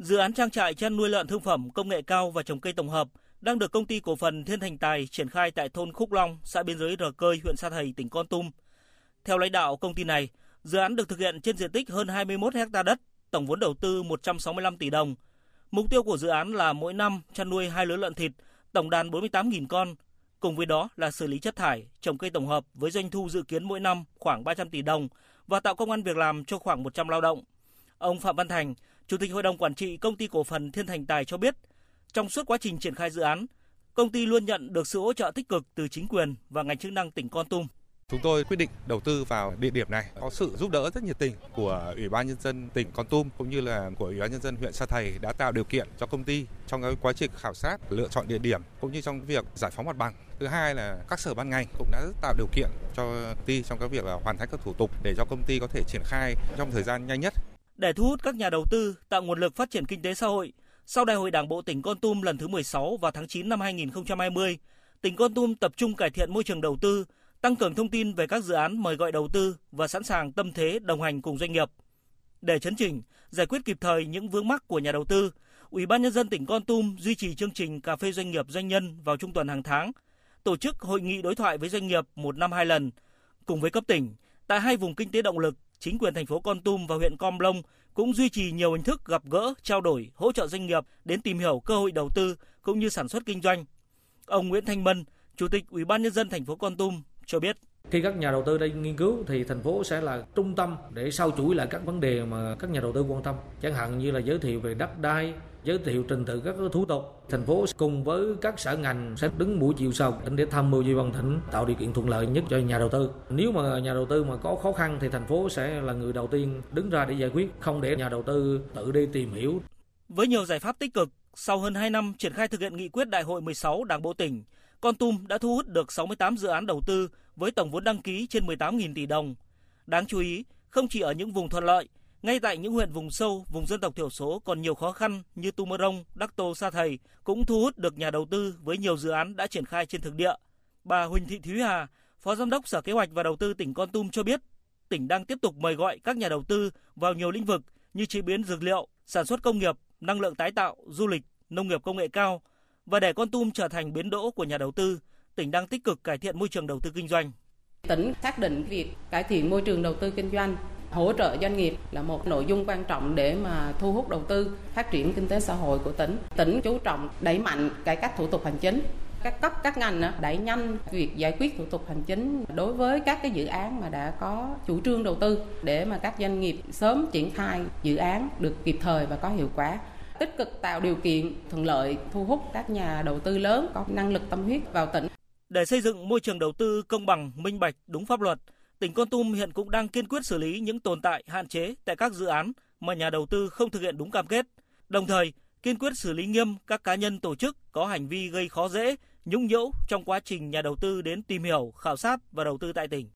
Dự án trang trại chăn nuôi lợn thương phẩm công nghệ cao và trồng cây tổng hợp đang được công ty cổ phần Thiên Thành Tài triển khai tại thôn Khúc Long, xã biên giới Rờ Cơi, huyện Sa Thầy, tỉnh Con Tum. Theo lãnh đạo công ty này, dự án được thực hiện trên diện tích hơn 21 ha đất, tổng vốn đầu tư 165 tỷ đồng. Mục tiêu của dự án là mỗi năm chăn nuôi hai lứa lợn thịt, tổng đàn 48.000 con. Cùng với đó là xử lý chất thải, trồng cây tổng hợp với doanh thu dự kiến mỗi năm khoảng 300 tỷ đồng và tạo công an việc làm cho khoảng 100 lao động. Ông Phạm Văn Thành, Chủ tịch Hội đồng Quản trị Công ty Cổ phần Thiên Thành Tài cho biết, trong suốt quá trình triển khai dự án, công ty luôn nhận được sự hỗ trợ tích cực từ chính quyền và ngành chức năng tỉnh Con Tum. Chúng tôi quyết định đầu tư vào địa điểm này có sự giúp đỡ rất nhiệt tình của Ủy ban nhân dân tỉnh Con Tum cũng như là của Ủy ban nhân dân huyện Sa Thầy đã tạo điều kiện cho công ty trong cái quá trình khảo sát, lựa chọn địa điểm cũng như trong việc giải phóng mặt bằng. Thứ hai là các sở ban ngành cũng đã tạo điều kiện cho công ty trong các việc là hoàn thành các thủ tục để cho công ty có thể triển khai trong thời gian nhanh nhất. Để thu hút các nhà đầu tư, tạo nguồn lực phát triển kinh tế xã hội, sau Đại hội Đảng bộ tỉnh Con Tum lần thứ 16 vào tháng 9 năm 2020, tỉnh Con Tum tập trung cải thiện môi trường đầu tư, tăng cường thông tin về các dự án mời gọi đầu tư và sẵn sàng tâm thế đồng hành cùng doanh nghiệp. Để chấn chỉnh, giải quyết kịp thời những vướng mắc của nhà đầu tư, Ủy ban nhân dân tỉnh Con Tum duy trì chương trình cà phê doanh nghiệp doanh nhân vào trung tuần hàng tháng, tổ chức hội nghị đối thoại với doanh nghiệp một năm hai lần. Cùng với cấp tỉnh, tại hai vùng kinh tế động lực, chính quyền thành phố Con Tum và huyện Com Long cũng duy trì nhiều hình thức gặp gỡ, trao đổi, hỗ trợ doanh nghiệp đến tìm hiểu cơ hội đầu tư cũng như sản xuất kinh doanh. Ông Nguyễn Thanh Mân, Chủ tịch Ủy ban nhân dân thành phố Con Tum cho biết khi các nhà đầu tư đang nghiên cứu thì thành phố sẽ là trung tâm để sau chuỗi lại các vấn đề mà các nhà đầu tư quan tâm. Chẳng hạn như là giới thiệu về đất đai, giới thiệu trình tự các thủ tục. Thành phố cùng với các sở ngành sẽ đứng mũi chiều sau để tham mưu với ban tỉnh tạo điều kiện thuận lợi nhất cho nhà đầu tư. Nếu mà nhà đầu tư mà có khó khăn thì thành phố sẽ là người đầu tiên đứng ra để giải quyết, không để nhà đầu tư tự đi tìm hiểu. Với nhiều giải pháp tích cực, sau hơn 2 năm triển khai thực hiện nghị quyết đại hội 16 Đảng bộ tỉnh, con Tum đã thu hút được 68 dự án đầu tư với tổng vốn đăng ký trên 18.000 tỷ đồng. Đáng chú ý, không chỉ ở những vùng thuận lợi, ngay tại những huyện vùng sâu, vùng dân tộc thiểu số còn nhiều khó khăn như Tumorong, Đắc Tô, Sa Thầy cũng thu hút được nhà đầu tư với nhiều dự án đã triển khai trên thực địa. Bà Huỳnh Thị Thúy Hà, Phó Giám đốc Sở Kế hoạch và Đầu tư tỉnh Con Tum cho biết, tỉnh đang tiếp tục mời gọi các nhà đầu tư vào nhiều lĩnh vực như chế biến dược liệu, sản xuất công nghiệp, năng lượng tái tạo, du lịch, nông nghiệp công nghệ cao, và để Con Tum trở thành bến đỗ của nhà đầu tư, tỉnh đang tích cực cải thiện môi trường đầu tư kinh doanh. Tỉnh xác định việc cải thiện môi trường đầu tư kinh doanh hỗ trợ doanh nghiệp là một nội dung quan trọng để mà thu hút đầu tư, phát triển kinh tế xã hội của tỉnh. Tỉnh chú trọng đẩy mạnh cải cách thủ tục hành chính, các cấp các ngành đẩy nhanh việc giải quyết thủ tục hành chính đối với các cái dự án mà đã có chủ trương đầu tư để mà các doanh nghiệp sớm triển khai dự án được kịp thời và có hiệu quả tích cực tạo điều kiện thuận lợi thu hút các nhà đầu tư lớn có năng lực tâm huyết vào tỉnh. Để xây dựng môi trường đầu tư công bằng, minh bạch, đúng pháp luật, tỉnh Con Tum hiện cũng đang kiên quyết xử lý những tồn tại, hạn chế tại các dự án mà nhà đầu tư không thực hiện đúng cam kết. Đồng thời, kiên quyết xử lý nghiêm các cá nhân tổ chức có hành vi gây khó dễ, nhũng nhiễu trong quá trình nhà đầu tư đến tìm hiểu, khảo sát và đầu tư tại tỉnh.